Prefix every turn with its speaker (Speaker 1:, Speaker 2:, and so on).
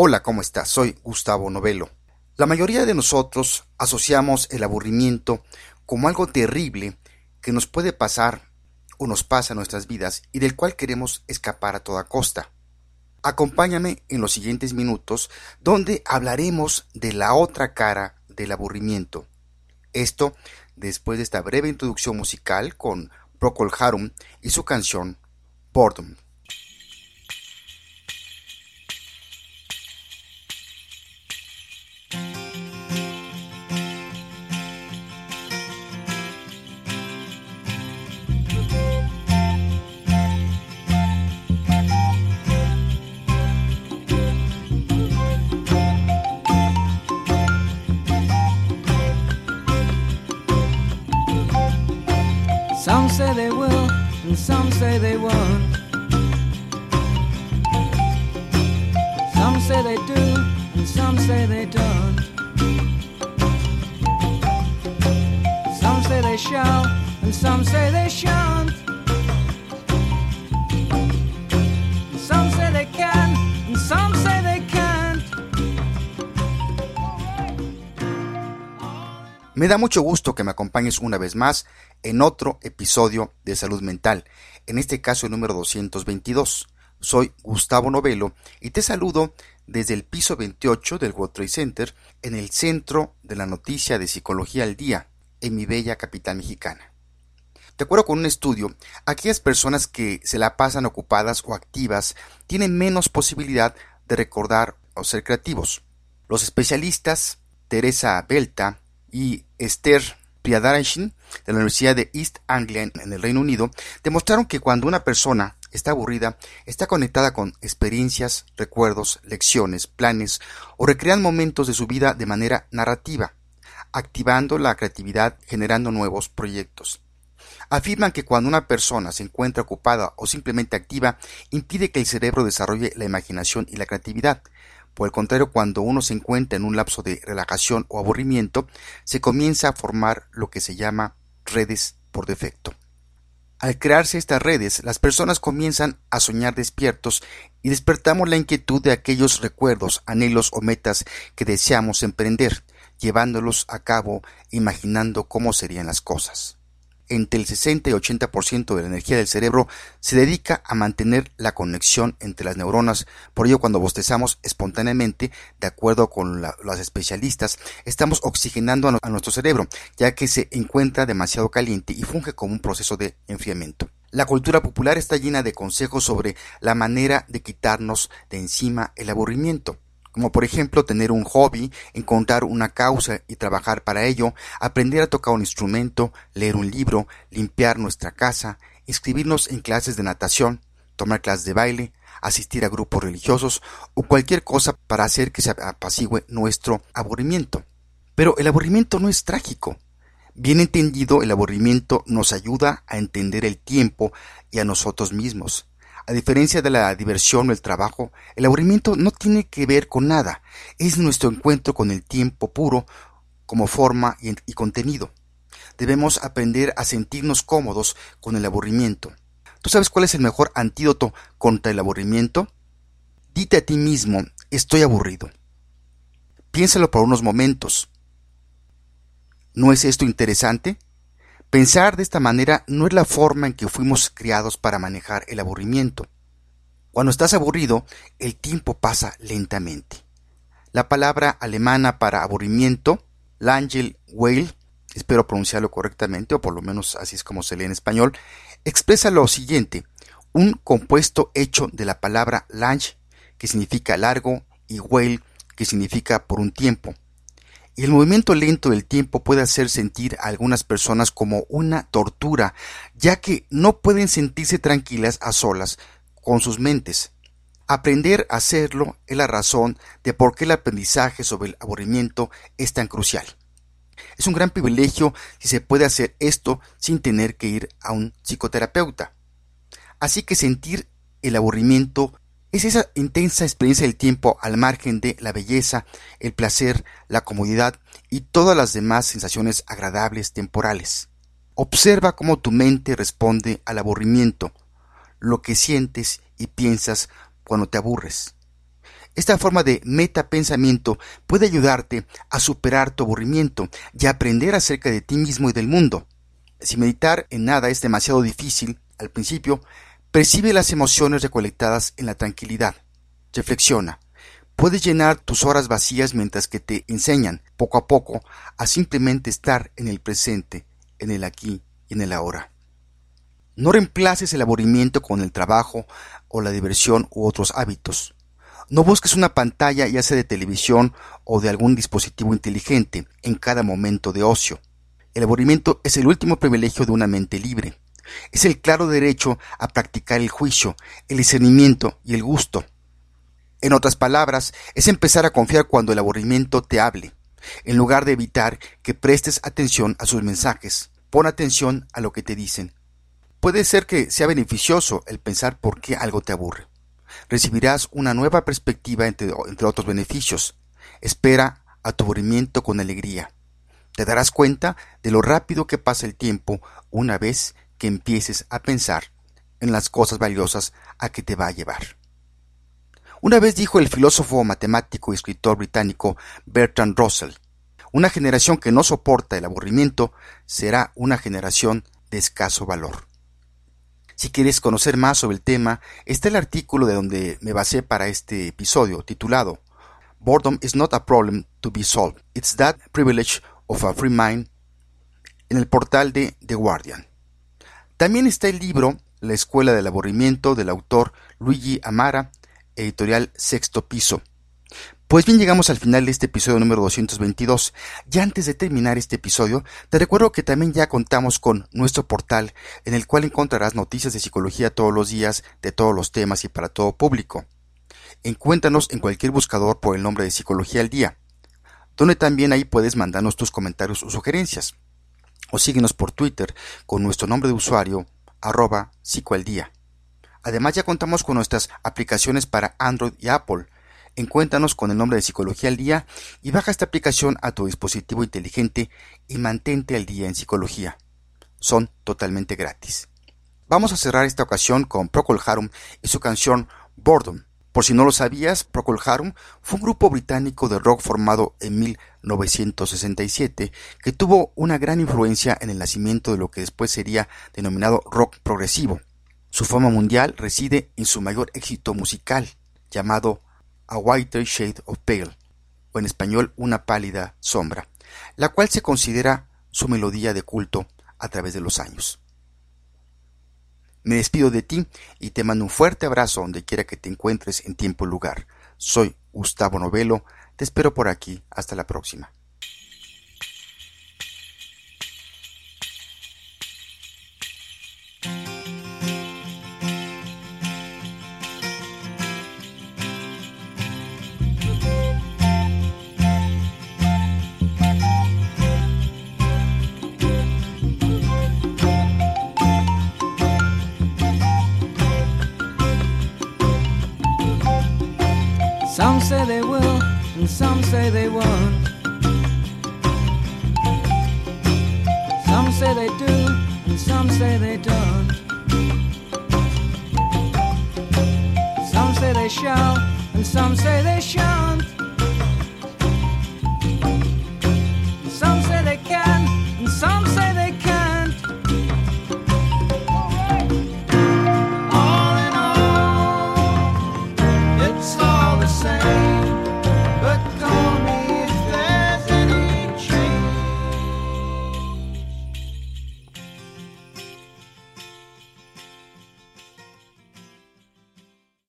Speaker 1: Hola, ¿cómo estás? Soy Gustavo Novelo. La mayoría de nosotros asociamos el aburrimiento como algo terrible que nos puede pasar o nos pasa en nuestras vidas y del cual queremos escapar a toda costa. Acompáñame en los siguientes minutos donde hablaremos de la otra cara del aburrimiento. Esto después de esta breve introducción musical con Procol Harum y su canción Boredom.
Speaker 2: Some say they will, and some say they won't. Some say they do, and some say they don't. Some say they shall, and some say they shan't.
Speaker 1: Me da mucho gusto que me acompañes una vez más en otro episodio de Salud Mental, en este caso el número 222. Soy Gustavo Novelo y te saludo desde el piso 28 del World Trade Center en el centro de la noticia de Psicología al Día, en mi bella capital mexicana. De acuerdo con un estudio, aquellas personas que se la pasan ocupadas o activas tienen menos posibilidad de recordar o ser creativos. Los especialistas Teresa Belta y Esther Priyadarashin de la Universidad de East Anglia en el Reino Unido demostraron que cuando una persona está aburrida, está conectada con experiencias, recuerdos, lecciones, planes o recrean momentos de su vida de manera narrativa, activando la creatividad, generando nuevos proyectos. Afirman que cuando una persona se encuentra ocupada o simplemente activa, impide que el cerebro desarrolle la imaginación y la creatividad, por el contrario, cuando uno se encuentra en un lapso de relajación o aburrimiento, se comienza a formar lo que se llama redes por defecto. Al crearse estas redes, las personas comienzan a soñar despiertos y despertamos la inquietud de aquellos recuerdos, anhelos o metas que deseamos emprender, llevándolos a cabo, imaginando cómo serían las cosas entre el 60 y 80% de la energía del cerebro se dedica a mantener la conexión entre las neuronas. Por ello, cuando bostezamos espontáneamente, de acuerdo con los especialistas, estamos oxigenando a, a nuestro cerebro, ya que se encuentra demasiado caliente y funge como un proceso de enfriamiento. La cultura popular está llena de consejos sobre la manera de quitarnos de encima el aburrimiento como por ejemplo tener un hobby, encontrar una causa y trabajar para ello, aprender a tocar un instrumento, leer un libro, limpiar nuestra casa, inscribirnos en clases de natación, tomar clases de baile, asistir a grupos religiosos o cualquier cosa para hacer que se apacigüe nuestro aburrimiento. Pero el aburrimiento no es trágico. Bien entendido, el aburrimiento nos ayuda a entender el tiempo y a nosotros mismos. A diferencia de la diversión o el trabajo, el aburrimiento no tiene que ver con nada, es nuestro encuentro con el tiempo puro como forma y, contenido. Debemos aprender a sentirnos cómodos con el aburrimiento. ¿Tú sabes cuál es el mejor antídoto contra el aburrimiento? Dite a ti mismo, estoy aburrido. Piénsalo por unos momentos. ¿No es esto interesante? Pensar de esta manera no es la forma en que fuimos criados para manejar el aburrimiento. Cuando estás aburrido, el tiempo pasa lentamente. La palabra alemana para aburrimiento, Langel Weil, espero pronunciarlo correctamente, o por lo menos así es como se lee en español, expresa lo siguiente, un compuesto hecho de la palabra lang, que significa largo, y Weil, que significa por un tiempo. El movimiento lento del tiempo puede hacer sentir a algunas personas como una tortura, ya que no pueden sentirse tranquilas a solas con sus mentes. Aprender a hacerlo es la razón de por qué el aprendizaje sobre el aburrimiento es tan crucial. Es un gran privilegio si se puede hacer esto sin tener que ir a un psicoterapeuta. Así que sentir el aburrimiento es esa intensa experiencia del tiempo al margen de la belleza, el placer, la comodidad y todas las demás sensaciones agradables temporales. Observa cómo tu mente responde al aburrimiento, lo que sientes y piensas cuando te aburres. Esta forma de metapensamiento puede ayudarte a superar tu aburrimiento y aprender acerca de ti mismo y del mundo. Si meditar en nada es demasiado difícil, al principio, percibe las emociones recolectadas en la tranquilidad. Reflexiona. Puedes llenar tus horas vacías mientras que te enseñan, poco a poco, a simplemente estar en el presente, en el aquí y en el ahora. No reemplaces el aburrimiento con el trabajo o la diversión u otros hábitos. No busques una pantalla ya sea de televisión o de algún dispositivo inteligente en cada momento de ocio. El aburrimiento es el último privilegio de una mente libre. Es el claro derecho a practicar el juicio, el discernimiento y el gusto. En otras palabras, es empezar a confiar cuando el aburrimiento te hable, en lugar de evitar que prestes atención a sus mensajes. Pon atención a lo que te dicen. Puede ser que sea beneficioso el pensar por qué algo te aburre. Recibirás una nueva perspectiva entre, entre otros beneficios. Espera a tu aburrimiento con alegría. Te darás cuenta de lo rápido que pasa el tiempo una vez que empieces a pensar en las cosas valiosas a que te va a llevar. Una vez dijo el filósofo matemático y escritor británico Bertrand Russell, una generación que no soporta el aburrimiento será una generación de escaso valor. Si quieres conocer más sobre el tema, está el artículo de donde me basé para este episodio, titulado Boredom is not a problem to be solved. It's that privilege of a Free Mind en el portal de The Guardian. También está el libro La Escuela del Aburrimiento del autor Luigi Amara, editorial Sexto Piso. Pues bien, llegamos al final de este episodio número 222. Y antes de terminar este episodio, te recuerdo que también ya contamos con nuestro portal en el cual encontrarás noticias de psicología todos los días, de todos los temas y para todo público. Encuéntranos en cualquier buscador por el nombre de Psicología al Día donde también ahí puedes mandarnos tus comentarios o sugerencias. O síguenos por Twitter con nuestro nombre de usuario arroba psicoaldía. Además ya contamos con nuestras aplicaciones para Android y Apple. Encuéntranos con el nombre de Psicología al Día y baja esta aplicación a tu dispositivo inteligente y mantente al día en psicología. Son totalmente gratis. Vamos a cerrar esta ocasión con Procol Harum y su canción Boredom, por si no lo sabías, Procol Harum fue un grupo británico de rock formado en 1967 que tuvo una gran influencia en el nacimiento de lo que después sería denominado rock progresivo. Su fama mundial reside en su mayor éxito musical, llamado A Whiter Shade of Pale, o en español Una pálida sombra, la cual se considera su melodía de culto a través de los años. Me despido de ti y te mando un fuerte abrazo donde quiera que te encuentres en tiempo y lugar. Soy Gustavo Novelo, te espero por aquí, hasta la próxima.
Speaker 2: Say they will, and some say they won't. Some say they do, and some say they don't. Some say they shall, and some say they shan't.